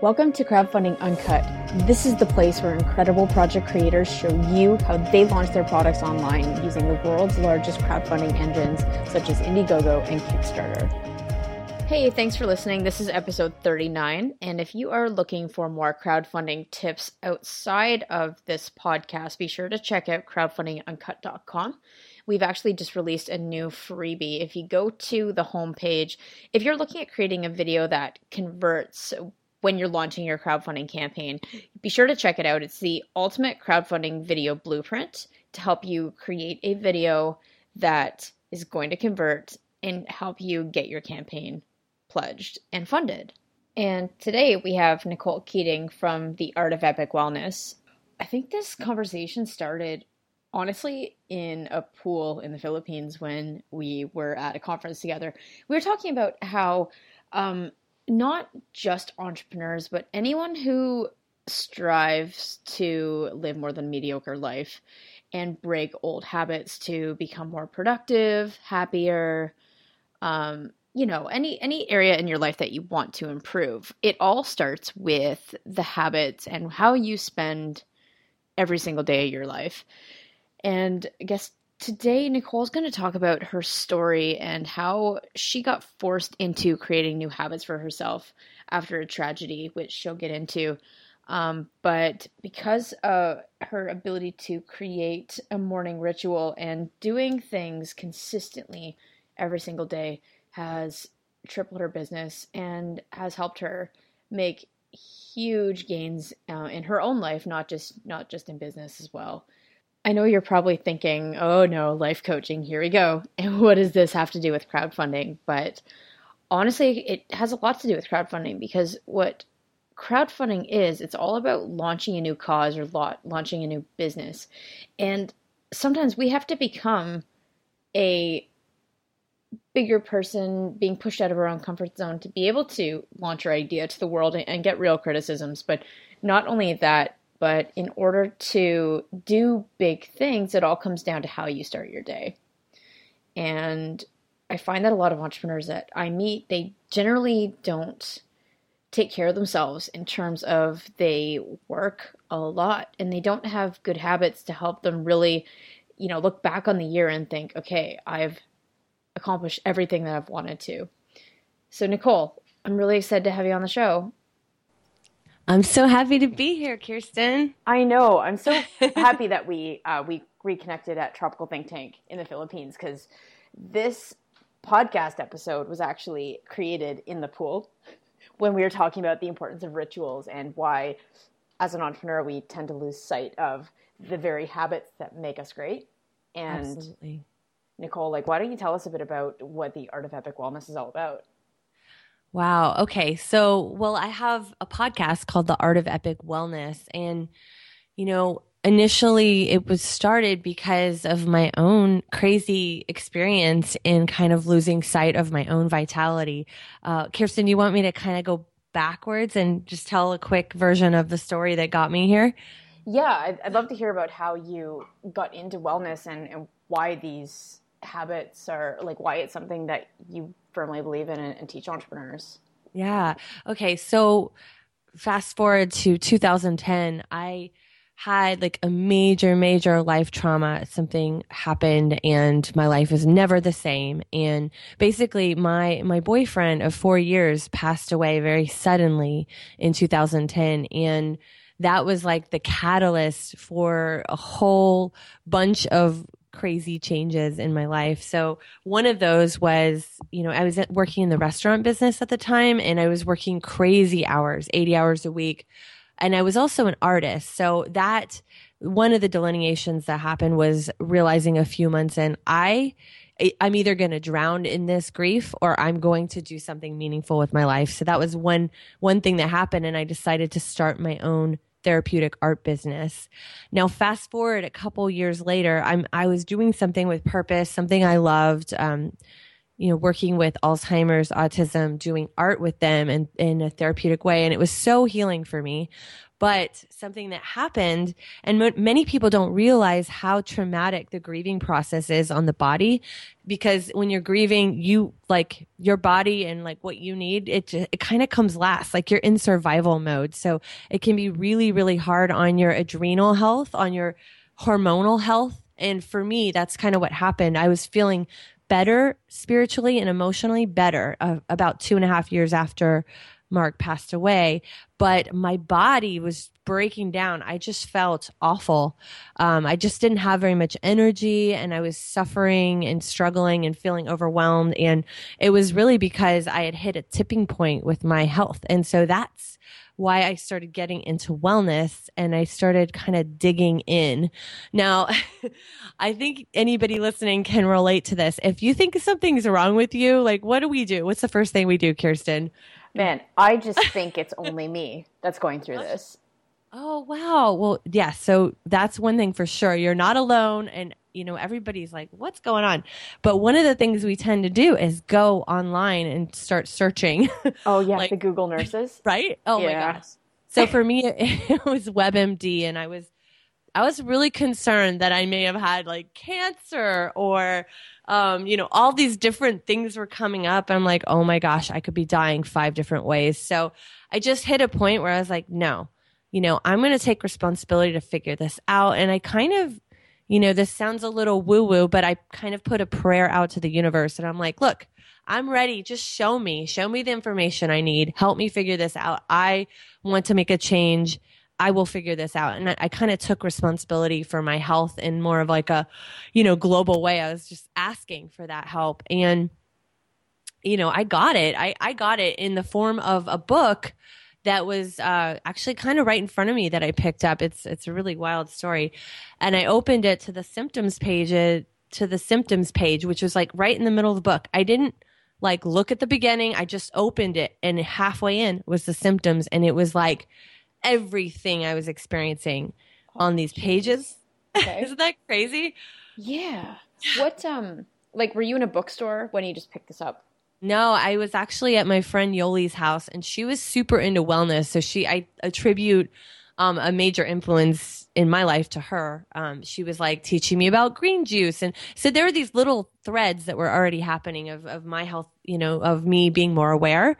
Welcome to Crowdfunding Uncut. This is the place where incredible project creators show you how they launch their products online using the world's largest crowdfunding engines such as Indiegogo and Kickstarter. Hey, thanks for listening. This is episode 39. And if you are looking for more crowdfunding tips outside of this podcast, be sure to check out crowdfundinguncut.com. We've actually just released a new freebie. If you go to the homepage, if you're looking at creating a video that converts when you're launching your crowdfunding campaign, be sure to check it out. It's the ultimate crowdfunding video blueprint to help you create a video that is going to convert and help you get your campaign pledged and funded. And today we have Nicole Keating from the Art of Epic Wellness. I think this conversation started honestly in a pool in the Philippines when we were at a conference together. We were talking about how um, not just entrepreneurs, but anyone who strives to live more than mediocre life and break old habits to become more productive, happier, um, you know, any any area in your life that you want to improve. It all starts with the habits and how you spend every single day of your life. And I guess today Nicole's going to talk about her story and how she got forced into creating new habits for herself after a tragedy, which she'll get into. Um, but because of her ability to create a morning ritual and doing things consistently every single day has tripled her business and has helped her make huge gains uh, in her own life, not just not just in business as well. I know you're probably thinking, oh no, life coaching, here we go. And what does this have to do with crowdfunding? But honestly, it has a lot to do with crowdfunding because what crowdfunding is, it's all about launching a new cause or launching a new business. And sometimes we have to become a bigger person being pushed out of our own comfort zone to be able to launch our idea to the world and get real criticisms. But not only that, but in order to do big things, it all comes down to how you start your day. And I find that a lot of entrepreneurs that I meet, they generally don't take care of themselves in terms of they work a lot and they don't have good habits to help them really, you know, look back on the year and think, okay, I've accomplished everything that I've wanted to. So, Nicole, I'm really excited to have you on the show. I'm so happy to be here, Kirsten. I know. I'm so happy that we uh, we reconnected at Tropical Think Tank in the Philippines because this podcast episode was actually created in the pool when we were talking about the importance of rituals and why, as an entrepreneur, we tend to lose sight of the very habits that make us great. And Absolutely. Nicole, like, why don't you tell us a bit about what the Art of Epic Wellness is all about? Wow. Okay. So, well, I have a podcast called The Art of Epic Wellness. And, you know, initially it was started because of my own crazy experience in kind of losing sight of my own vitality. Uh, Kirsten, you want me to kind of go backwards and just tell a quick version of the story that got me here? Yeah, I'd, I'd love to hear about how you got into wellness and, and why these habits are like why it's something that you firmly believe in and, and teach entrepreneurs. Yeah. Okay. So fast forward to 2010, I had like a major, major life trauma. Something happened and my life was never the same. And basically my, my boyfriend of four years passed away very suddenly in 2010. And that was like the catalyst for a whole bunch of crazy changes in my life. So one of those was, you know, I was working in the restaurant business at the time and I was working crazy hours, 80 hours a week. And I was also an artist. So that one of the delineations that happened was realizing a few months in, I I'm either going to drown in this grief or I'm going to do something meaningful with my life. So that was one one thing that happened and I decided to start my own therapeutic art business. Now, fast forward a couple years later, I'm I was doing something with purpose, something I loved. Um, you know, working with Alzheimer's, autism, doing art with them and in a therapeutic way. And it was so healing for me. But something that happened, and many people don't realize how traumatic the grieving process is on the body, because when you're grieving, you like your body and like what you need, it just, it kind of comes last. Like you're in survival mode, so it can be really, really hard on your adrenal health, on your hormonal health. And for me, that's kind of what happened. I was feeling better spiritually and emotionally better uh, about two and a half years after Mark passed away, but my body was breaking down. I just felt awful. Um, I just didn't have very much energy and I was suffering and struggling and feeling overwhelmed. And it was really because I had hit a tipping point with my health. And so that's why I started getting into wellness and I started kind of digging in. Now, I think anybody listening can relate to this. If you think something's wrong with you, like what do we do? What's the first thing we do, Kirsten? Man, I just think it's only me that's going through this. Oh, wow. Well, yeah. So that's one thing for sure. You're not alone. And, you know, everybody's like, what's going on? But one of the things we tend to do is go online and start searching. Oh, yeah. like, the Google nurses. Right? Oh, yeah. my gosh. So for me, it, it was WebMD, and I was. I was really concerned that I may have had like cancer or, um, you know, all these different things were coming up. I'm like, oh my gosh, I could be dying five different ways. So I just hit a point where I was like, no, you know, I'm going to take responsibility to figure this out. And I kind of, you know, this sounds a little woo woo, but I kind of put a prayer out to the universe and I'm like, look, I'm ready. Just show me, show me the information I need. Help me figure this out. I want to make a change. I will figure this out. And I, I kind of took responsibility for my health in more of like a, you know, global way. I was just asking for that help. And, you know, I got it. I, I got it in the form of a book that was uh, actually kind of right in front of me that I picked up. It's it's a really wild story, and I opened it to the symptoms page uh, to the symptoms page, which was like right in the middle of the book. I didn't like look at the beginning. I just opened it, and halfway in was the symptoms, and it was like everything I was experiencing oh, on these pages. Okay. Isn't that crazy? Yeah. What um like were you in a bookstore when you just picked this up? No, I was actually at my friend Yoli's house and she was super into wellness. So she, I attribute um, a major influence in my life to her. Um, she was like teaching me about green juice. And so there were these little threads that were already happening of, of my health, you know, of me being more aware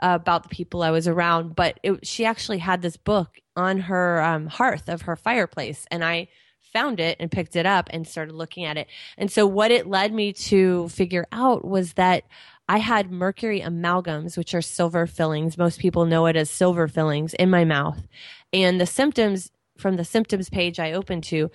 uh, about the people I was around. But it, she actually had this book on her um, hearth of her fireplace. And I, found it and picked it up and started looking at it. And so what it led me to figure out was that I had mercury amalgams, which are silver fillings. Most people know it as silver fillings in my mouth. And the symptoms from the symptoms page I opened to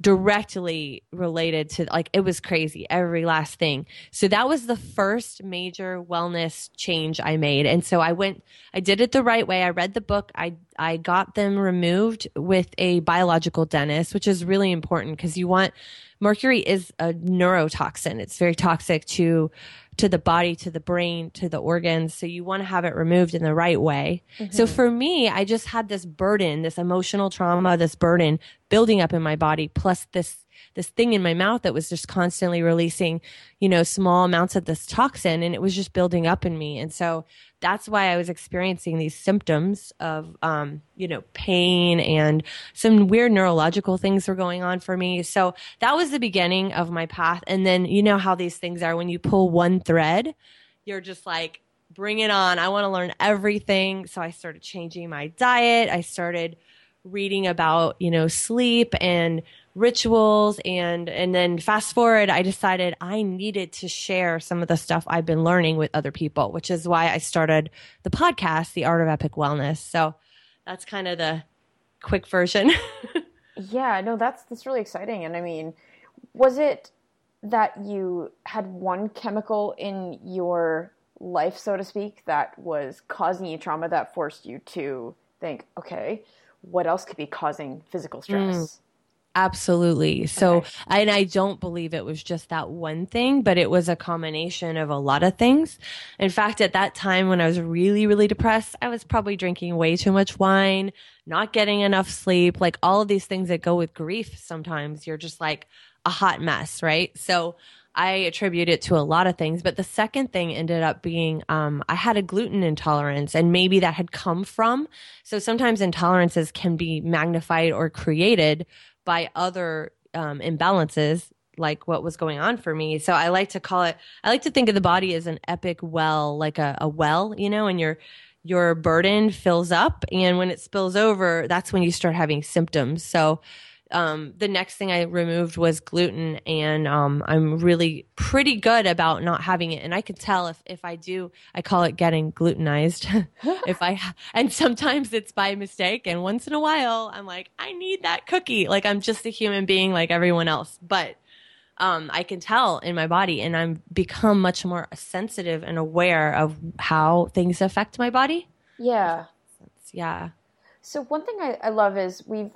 directly related to like it was crazy every last thing. So that was the first major wellness change i made. And so i went i did it the right way. I read the book. I i got them removed with a biological dentist which is really important because you want mercury is a neurotoxin. It's very toxic to to the body, to the brain, to the organs. So you want to have it removed in the right way. Mm-hmm. So for me, I just had this burden, this emotional trauma, this burden building up in my body, plus this this thing in my mouth that was just constantly releasing, you know, small amounts of this toxin and it was just building up in me. And so that's why I was experiencing these symptoms of, um, you know, pain and some weird neurological things were going on for me. So that was the beginning of my path. And then you know how these things are when you pull one thread, you're just like, bring it on. I want to learn everything. So I started changing my diet. I started reading about, you know, sleep and rituals and and then fast forward I decided I needed to share some of the stuff I've been learning with other people, which is why I started the podcast, The Art of Epic Wellness. So that's kind of the quick version. yeah, no, that's that's really exciting. And I mean, was it that you had one chemical in your life, so to speak, that was causing you trauma that forced you to think, okay, what else could be causing physical stress? Mm. Absolutely. So, okay. and I don't believe it was just that one thing, but it was a combination of a lot of things. In fact, at that time when I was really, really depressed, I was probably drinking way too much wine, not getting enough sleep, like all of these things that go with grief. Sometimes you're just like a hot mess, right? So, I attribute it to a lot of things, but the second thing ended up being um, I had a gluten intolerance, and maybe that had come from. So sometimes intolerances can be magnified or created by other um, imbalances, like what was going on for me. So I like to call it. I like to think of the body as an epic well, like a, a well, you know, and your your burden fills up, and when it spills over, that's when you start having symptoms. So um, the next thing I removed was gluten, and um, I'm really pretty good about not having it. And I can tell if if I do, I call it getting glutenized. if I and sometimes it's by mistake, and once in a while I'm like, I need that cookie. Like I'm just a human being like everyone else, but um, I can tell in my body, and I'm become much more sensitive and aware of how things affect my body. Yeah, yeah. So one thing I, I love is we've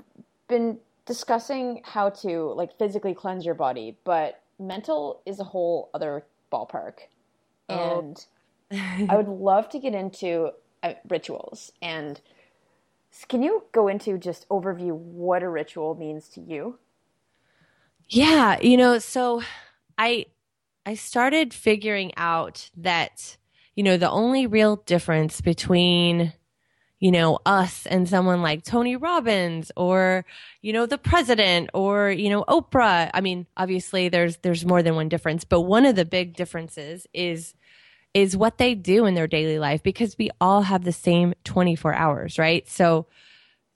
been discussing how to like physically cleanse your body, but mental is a whole other ballpark. Oh. And I would love to get into uh, rituals. And can you go into just overview what a ritual means to you? Yeah, you know, so I I started figuring out that you know the only real difference between you know, us and someone like Tony Robbins or, you know, the president or, you know, Oprah. I mean, obviously there's there's more than one difference, but one of the big differences is is what they do in their daily life because we all have the same 24 hours, right? So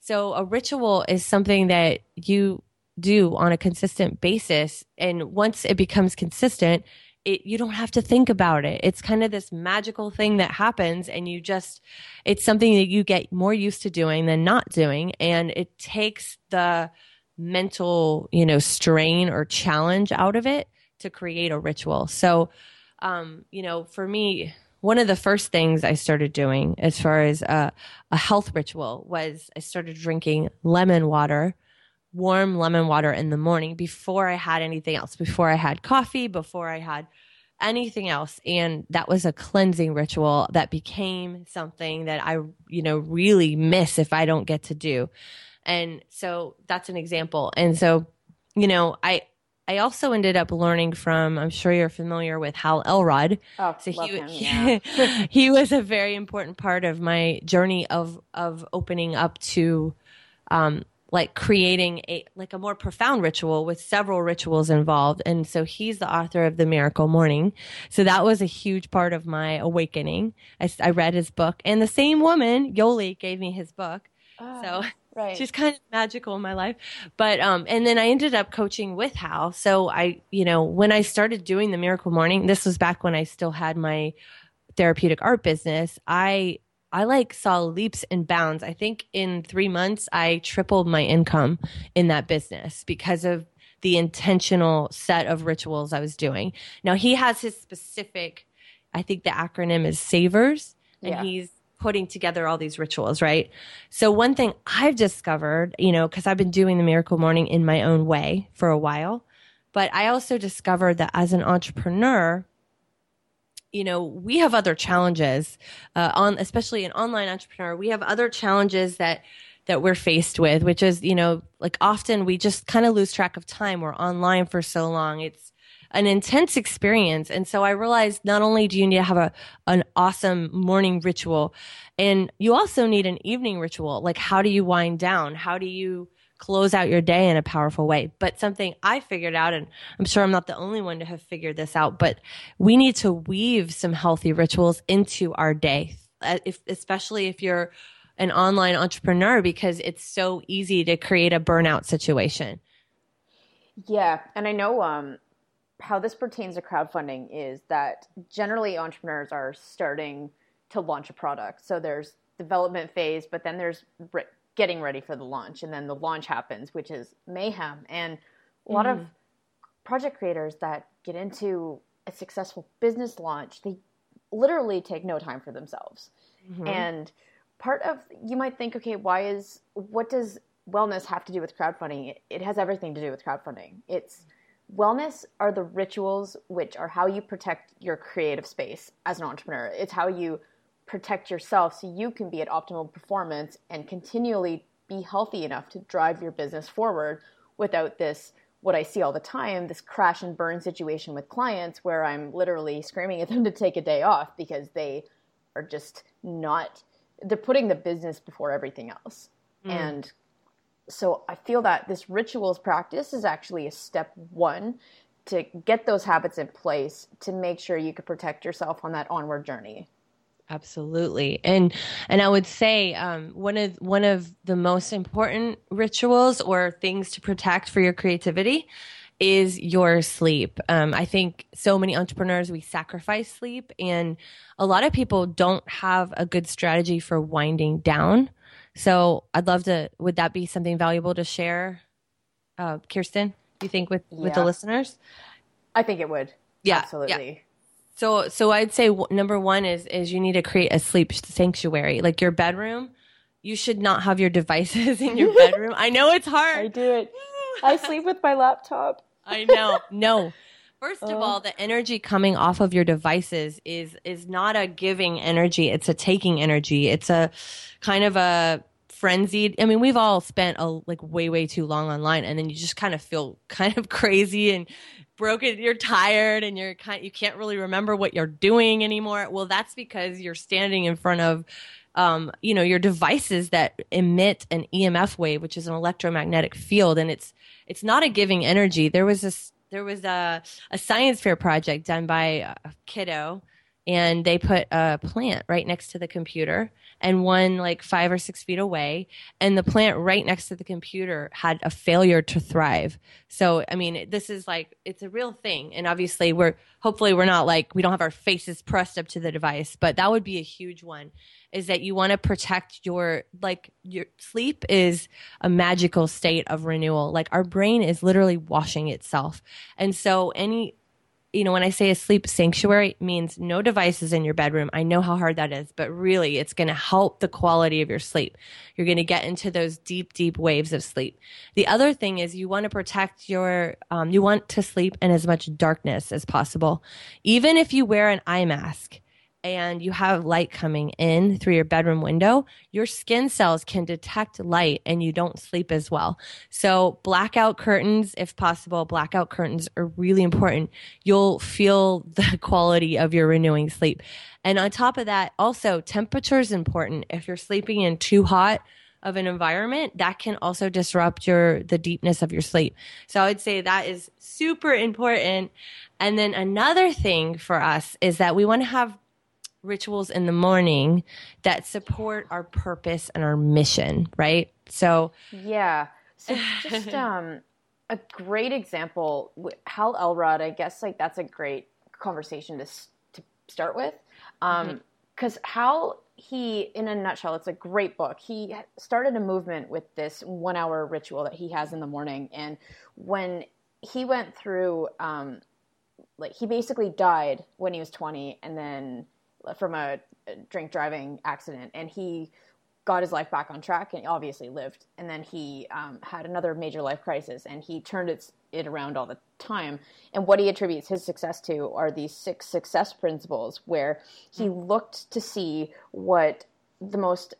so a ritual is something that you do on a consistent basis and once it becomes consistent, it, you don't have to think about it. It's kind of this magical thing that happens and you just, it's something that you get more used to doing than not doing. And it takes the mental, you know, strain or challenge out of it to create a ritual. So, um, you know, for me, one of the first things I started doing as far as a, a health ritual was I started drinking lemon water warm lemon water in the morning before I had anything else, before I had coffee, before I had anything else. And that was a cleansing ritual that became something that I, you know, really miss if I don't get to do. And so that's an example. And so, you know, I, I also ended up learning from, I'm sure you're familiar with Hal Elrod. Oh, so he, him, yeah. he was a very important part of my journey of, of opening up to, um, like creating a like a more profound ritual with several rituals involved. And so he's the author of the miracle morning. So that was a huge part of my awakening. I, I read his book and the same woman yoli gave me his book. Oh, so right. she's kind of magical in my life. But um and then i ended up coaching with hal. So i you know when i started doing the miracle morning this was back when i still had my therapeutic art business i I like saw leaps and bounds. I think in three months, I tripled my income in that business because of the intentional set of rituals I was doing. Now he has his specific, I think the acronym is SAVERS, and Yeah. he's putting together all these rituals, right? So one thing I've discovered, you know, because I've been doing the miracle morning in my own way for a while, but I also discovered that as an entrepreneur, you know we have other challenges uh, on especially an online entrepreneur we have other challenges that that we're faced with which is you know like often we just kind of lose track of time. We're online for so long. It's an intense experience. And so i realized not only do you need to have a an awesome morning ritual and you also need an evening ritual. Like how do you wind down? How do you close out your day in a powerful way. But something I figured out, and I'm sure I'm not the only one to have figured this out, but we need to weave some healthy rituals into our day, uh, if, especially if you're an online entrepreneur, because it's so easy to create a burnout situation. Yeah, and I know um, how this pertains to crowdfunding is that generally entrepreneurs are starting to launch a product. So there's development phase, but then there's re- getting ready for the launch, and then the launch happens, which is mayhem. And a lot of mm-hmm. project creators that get into a successful business launch, they literally take no time for themselves. Mm-hmm. And part of you might think, okay, why is what does wellness have to do with crowdfunding? It, it has everything to do with crowdfunding. It's wellness are the rituals which are how you protect your creative space as an entrepreneur. It's how you protect yourself so you can be at optimal performance and continually be healthy enough to drive your business forward without this what I see all the time this crash and burn situation with clients where I'm literally screaming at them to take a day off because they are just not, they're putting the business before everything else. Mm. And so I feel that this rituals practice is actually a step one to get those habits in place to make sure you can protect yourself on that onward journey. Absolutely, and and I would say um, one of one of the most important rituals or things to protect for your creativity is your sleep. Um, I think so many entrepreneurs we sacrifice sleep, and a lot of people don't have a good strategy for winding down. So I'd love to. Would that be something valuable to share, uh, Kirsten? You think with yeah. with the listeners? I think it would. Yeah, absolutely. Yeah. So, so I'd say w- number one is is you need to create a sleep sanctuary, like your bedroom. You should not have your devices in your bedroom. I know it's hard. I do it. I sleep with my laptop. I know. No. First of oh. all, the energy coming off of your devices is is not a giving energy, it's a taking energy. It's a kind of a frenzied. I mean, we've all spent a like way way too long online and then you just kind of feel kind of crazy and broken you're tired and you're kind you can't really remember what you're doing anymore. Well that's because you're standing in front of um, you know your devices that emit an emf wave which is an electromagnetic field. And it's it's not a giving energy. There was this there was a, a science fair project done by a kiddo and they put a plant right next to the computer and one like five or six feet away. And the plant right next to the computer had a failure to thrive. So, I mean, this is like, it's a real thing. And obviously, we're hopefully we're not like, we don't have our faces pressed up to the device, but that would be a huge one is that you want to protect your like your sleep is a magical state of renewal like our brain is literally washing itself and so any you know, when I say a sleep sanctuary, it means no devices in your bedroom. I know how hard that is, but really it's going to help the quality of your sleep. You're going to get into those deep, deep waves of sleep. The other thing is you want to protect your, um, you want to sleep in as much darkness as possible. Even if you wear an eye mask, and you have light coming in through your bedroom window, your skin cells can detect light and you don't sleep as well. So, blackout curtains, if possible, blackout curtains are really important. You'll feel the quality of your renewing sleep. And on top of that, also, temperature is important. If you're sleeping in too hot, of an environment that can also disrupt your the deepness of your sleep. So I would say that is super important. And then another thing for us is that we want to have rituals in the morning that support our purpose and our mission, right? So, yeah. So, just um, a great example, Hal Elrod, I guess, like that's a great conversation to, to start with. Um, because mm-hmm. Hal, he, in a nutshell, it's a great book. He started a movement with this one hour ritual that he has in the morning. And when he went through, um, like, he basically died when he was 20 and then from a drink driving accident, and he got his life back on track and obviously lived. And then he um, had another major life crisis, and he turned it, it around all the time. And what he attributes his success to are these six success principles, where he hmm. looked to see what the most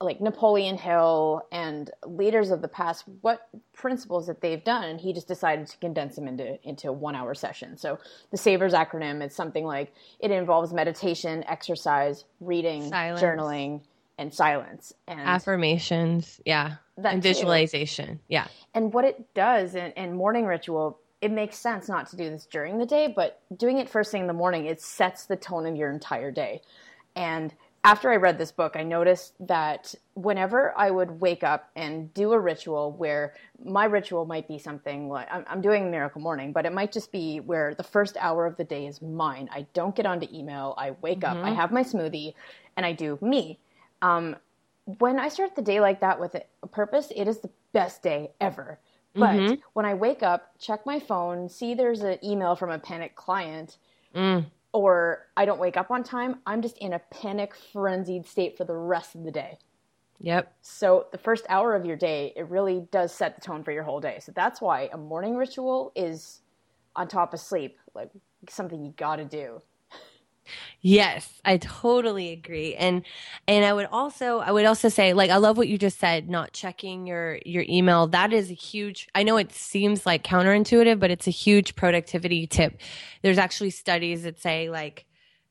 like Napoleon Hill and leaders of the past, what principles that they've done, and he just decided to condense them into into a one hour session. So the Savers acronym is something like it involves meditation, exercise, reading, silence. journaling, and silence and affirmations, yeah, and visualization, too. yeah. And what it does in, in morning ritual, it makes sense not to do this during the day, but doing it first thing in the morning, it sets the tone of your entire day, and after I read this book, I noticed that whenever I would wake up and do a ritual where my ritual might be something like I'm, I'm, doing Miracle Morning, but it might just be where the first hour of the day is mine. I don't get onto email. I wake mm-hmm. up, I mm-hmm. have my smoothie, and I do me. Um, when I start the day like that with a purpose, it is the best day ever. But mm-hmm. when I wake up, check my phone, see there's an email from a panicked client. Mm or I don't wake up on time, I'm just in a panic frenzied state for the rest of the day. Yep. So the first hour of your day, it really does set the tone for your whole day. So that's why a morning ritual is on top of sleep, like something you got to do. Yes, I totally agree. And and I would also I would also say like I love what you just said, not checking your your email. That is a huge I know it seems like counterintuitive, but it's a huge productivity tip. There's actually studies that say like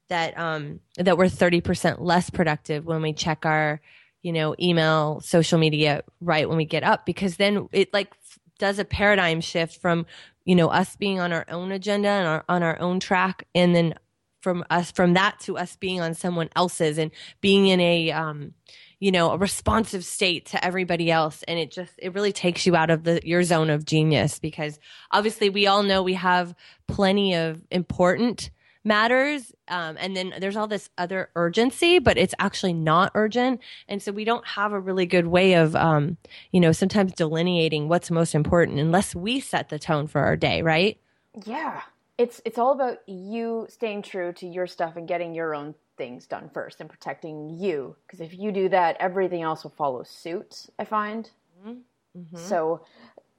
that um that we're 30% less productive when we check our you know email, social media right when we get up because then it like does a paradigm shift from you know us being on our own agenda and our, on our own track and then from us from that to us being on someone else's and being in a um you know a responsive state to everybody else. And it just it really takes you out of the your zone of genius because obviously we all know we have plenty of important matters um, and then there's all this other urgency but it's actually not urgent. And so we don't have a really good way of um, you know sometimes delineating what's most important unless we set the tone for our day right? Yeah it's it's all about you staying true to your stuff and getting your own things done first and protecting you because if you do that everything else will follow suit i find mm-hmm. Mm-hmm. so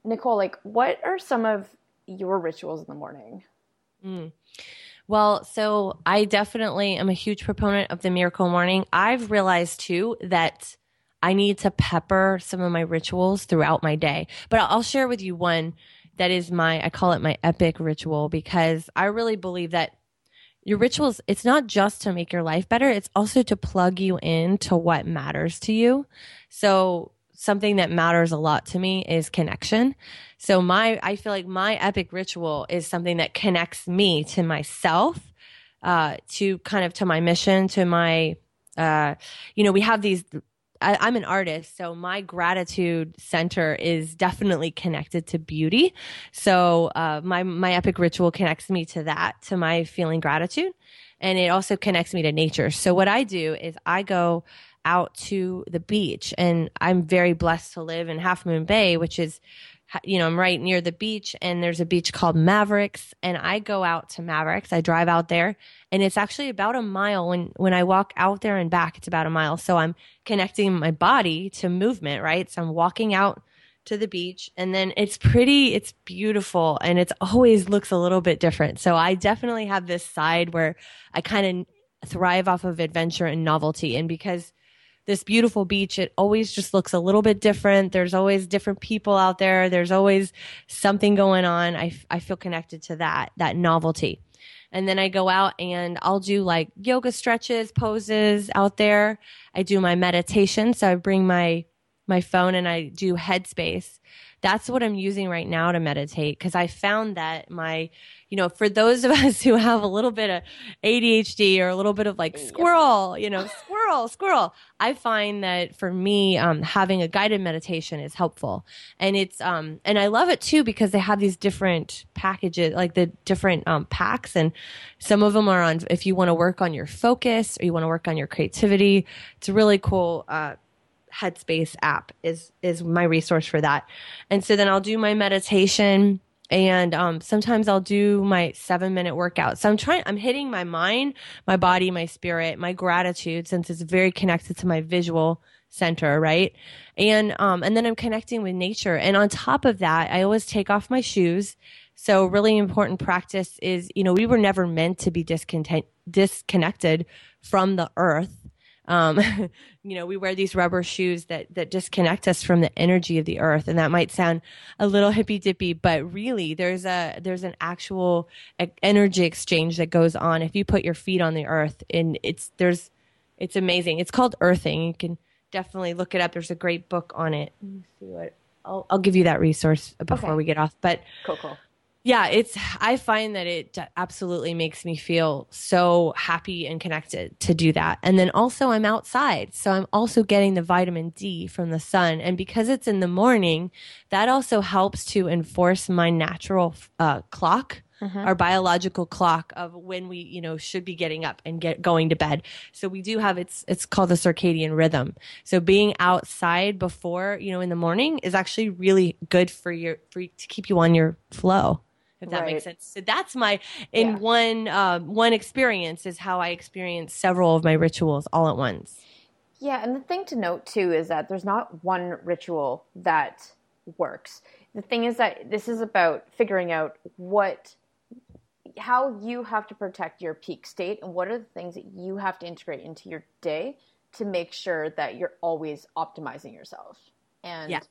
nicole like what are some of your rituals in the morning mm. well so i definitely am a huge proponent of the miracle morning i've realized too that i need to pepper some of my rituals throughout my day but i'll share with you one that is my I call it my epic ritual because I really believe that your rituals it's not just to make your life better, it's also to plug you in to what matters to you. So something that matters a lot to me is connection. So my I feel like my epic ritual is something that connects me to myself, uh, to kind of to my mission, to my uh, you know, we have these I, am an artist, so my gratitude center is definitely connected to beauty. So uh, my my epic ritual connects me to that, to my feeling gratitude, and it also connects me to nature. So what I do is I go out to the beach, and I'm very blessed to live in Half Moon Bay, which is you know, I'm right near the beach and there's a beach called Mavericks and I go out to Mavericks. I drive out there and it's actually about a mile when when I walk out there and back it's about a mile. So I'm connecting my body to movement, right? So I'm walking out to the beach and then it's pretty, it's beautiful and it's always looks a little bit different. So I definitely have this side where I kind of thrive off of adventure and novelty and because this beautiful beach, it always just looks a little bit different. There's always different people out there. There's always something going on. I, I feel connected to that, that novelty. And then I go out and I'll do like yoga stretches, poses out there. I do my meditation. So I bring my, my phone and I do headspace that's what I'm using right now to meditate because I found that my, you know, for those of us who have a little bit of ADHD or a little bit of like squirrel, you know, squirrel, squirrel, I find that for me, um, having a guided meditation is helpful. And it's, um, and I love it too because they have these different packages, like the different, um, packs. And some of them are on, if you want to work on your focus or you want to work on your creativity, it's a really cool, uh, Headspace app is is my resource for that. And so then I'll do my meditation and um, sometimes I'll do my seven minute workout. So I'm trying, I'm hitting my mind, my body, my spirit, my gratitude, since it's very connected to my visual center, right? And um, and then I'm connecting with nature. And on top of that, I always take off my shoes. So really important practice is, you know, we were never meant to be discontent, disconnected from the earth um, you know, we wear these rubber shoes that, that disconnect us from the energy of the earth. And that might sound a little hippy dippy, but really there's a, there's an actual energy exchange that goes on if you put your feet on the earth and it's, there's, it's amazing. It's called earthing. You can definitely look it up. There's a great book on it. Let me see what, I'll, I'll give you that resource before okay. we get off, but cool, cool yeah, it's, I find that it absolutely makes me feel so happy and connected to do that. And then also I'm outside. So I'm also getting the vitamin D from the sun. And because it's in the morning, that also helps to enforce my natural uh, clock. Mm-hmm. our biological clock of when we you know should be getting up and get going to bed so we do have it's it's called the circadian rhythm so being outside before you know in the morning is actually really good for your for to keep you on your flow if that right. makes sense. So that's my in yeah. one uh, one experience is how I experience several of my rituals all at once. Yeah, and the thing to note too is that there's not one ritual that works. The thing is that this is about figuring out what how you have to protect your peak state and what are the things that you have to integrate into your day to make sure that you're always optimizing yourself. And yes.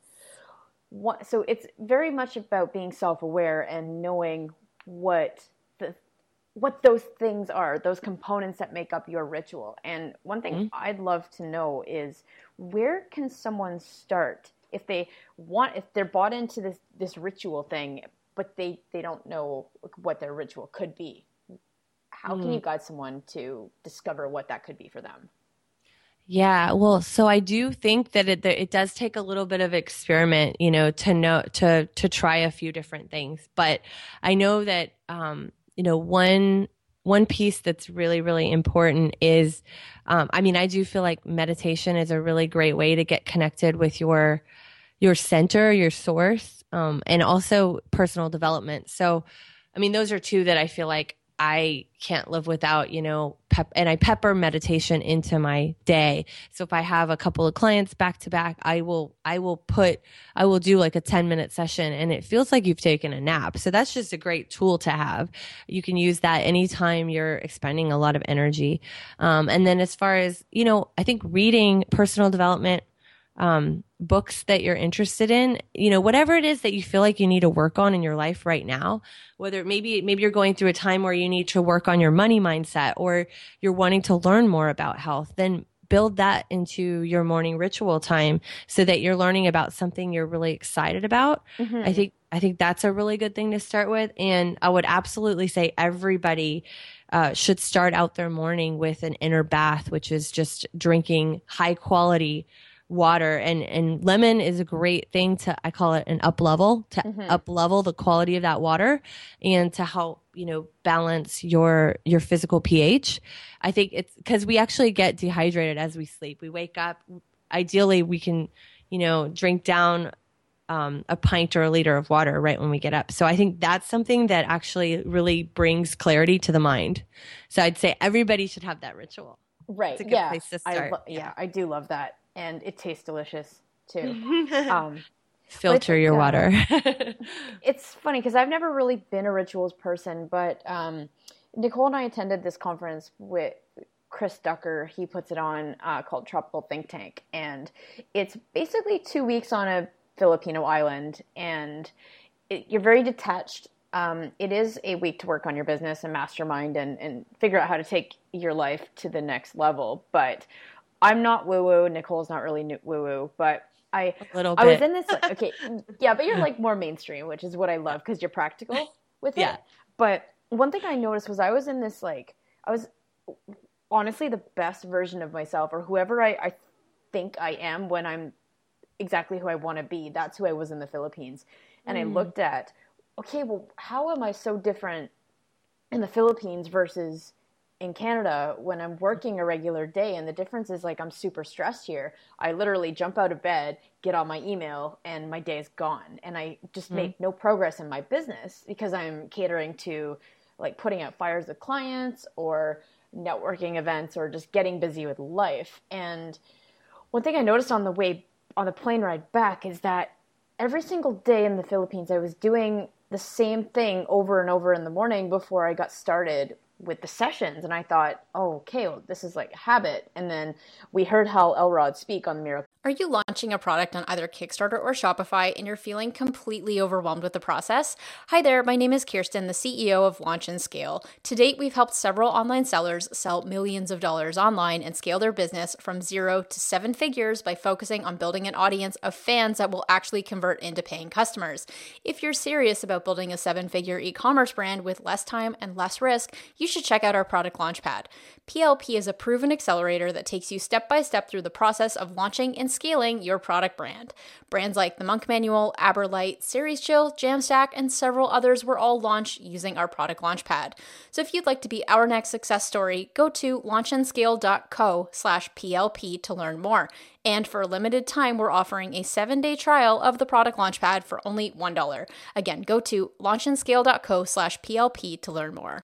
What, so it's very much about being self-aware and knowing what the what those things are, those components that make up your ritual. And one thing mm-hmm. I'd love to know is where can someone start if they want if they're bought into this this ritual thing but they they don't know what their ritual could be how mm. can you mm. guide someone to discover what that could be for them yeah, well, so I do think that it it does take a little bit of experiment, you know, to know to to try a few different things. But I know that um, you know one one piece that's really really important is, um, I mean, I do feel like meditation is a really great way to get connected with your your center, your source, um, and also personal development. So, I mean, those are two that I feel like I can't live without, you know, pep and I pepper meditation into my day. So if I have a couple of clients back to back, I will I will put I will do like a 10 minute session and it feels like you've taken a nap. So that's just a great tool to have. You can use that anytime you're expending a lot of energy. Um, and then as far as, you know, I think reading personal development um, books that you're interested in, you know, whatever it is that you feel like you need to work on in your life right now, whether maybe, maybe you're going through a time where you need to work on your money mindset or you're wanting to learn more about health, then build that into your morning ritual time so that you're learning about something you're really excited about. Mm-hmm. I think, I think that's a really good thing to start with. And I would absolutely say everybody uh, should start out their morning with an inner bath, which is just drinking high quality water and and lemon is a great thing to I call it an up level to mm-hmm. up level the quality of that water and to help you know balance your your physical pH. I think it's because we actually get dehydrated as we sleep. We wake up. Ideally, we can you know drink down um, a pint or a liter of water right when we get up. So I think that's something that actually really brings clarity to the mind. So I'd say everybody should have that ritual. Right. It's a good yeah. place to start. I lo- yeah, I do love that and it tastes delicious too. Um, Filter your uh, water. it's funny because I've never really been a rituals person, but um, Nicole and I attended this conference with Chris Ducker. He puts it on uh, called Tropical Think Tank, and it's basically two weeks on a Filipino island, and it, you're very detached. Um, it is a week to work on your business and mastermind and, and figure out how to take your life to the next level. But I'm not woo woo. Nicole's not really woo woo, but I a little I was in this okay, yeah, but you're like more mainstream, which is what I love because you're practical with it. But one thing I noticed was I was in this like I was honestly the best version of myself or whoever I, I think I am when I'm exactly who I want to be. That's who I was in the Philippines. And mm. I looked at, okay, well, how am I so different in the Philippines versus in Canada when I'm working a regular day and the difference is like I'm super stressed here. I literally jump out of bed, get on my email and my day is gone and I just mm. make no progress in my business because I'm catering to like putting out fires with clients or networking events or just getting busy with life. And one thing I noticed on the way on the plane ride back is that every single day in the Philippines I was doing the same thing over and over in the morning before I got started with the sessions and I thought, oh, okay, well, this is like a habit. And then we heard Hal Elrod speak on the Miracle are you launching a product on either Kickstarter or Shopify and you're feeling completely overwhelmed with the process? Hi there, my name is Kirsten, the CEO of Launch and Scale. To date, we've helped several online sellers sell millions of dollars online and scale their business from zero to seven figures by focusing on building an audience of fans that will actually convert into paying customers. If you're serious about building a seven figure e commerce brand with less time and less risk, you should check out our product Launchpad. PLP is a proven accelerator that takes you step by step through the process of launching and scaling your product brand. Brands like the Monk Manual, Aberlite, Series Chill, Jamstack, and several others were all launched using our product Launchpad. So if you'd like to be our next success story, go to launchandscale.co slash PLP to learn more. And for a limited time, we're offering a seven day trial of the product Launchpad for only $1. Again, go to launchandscale.co slash PLP to learn more.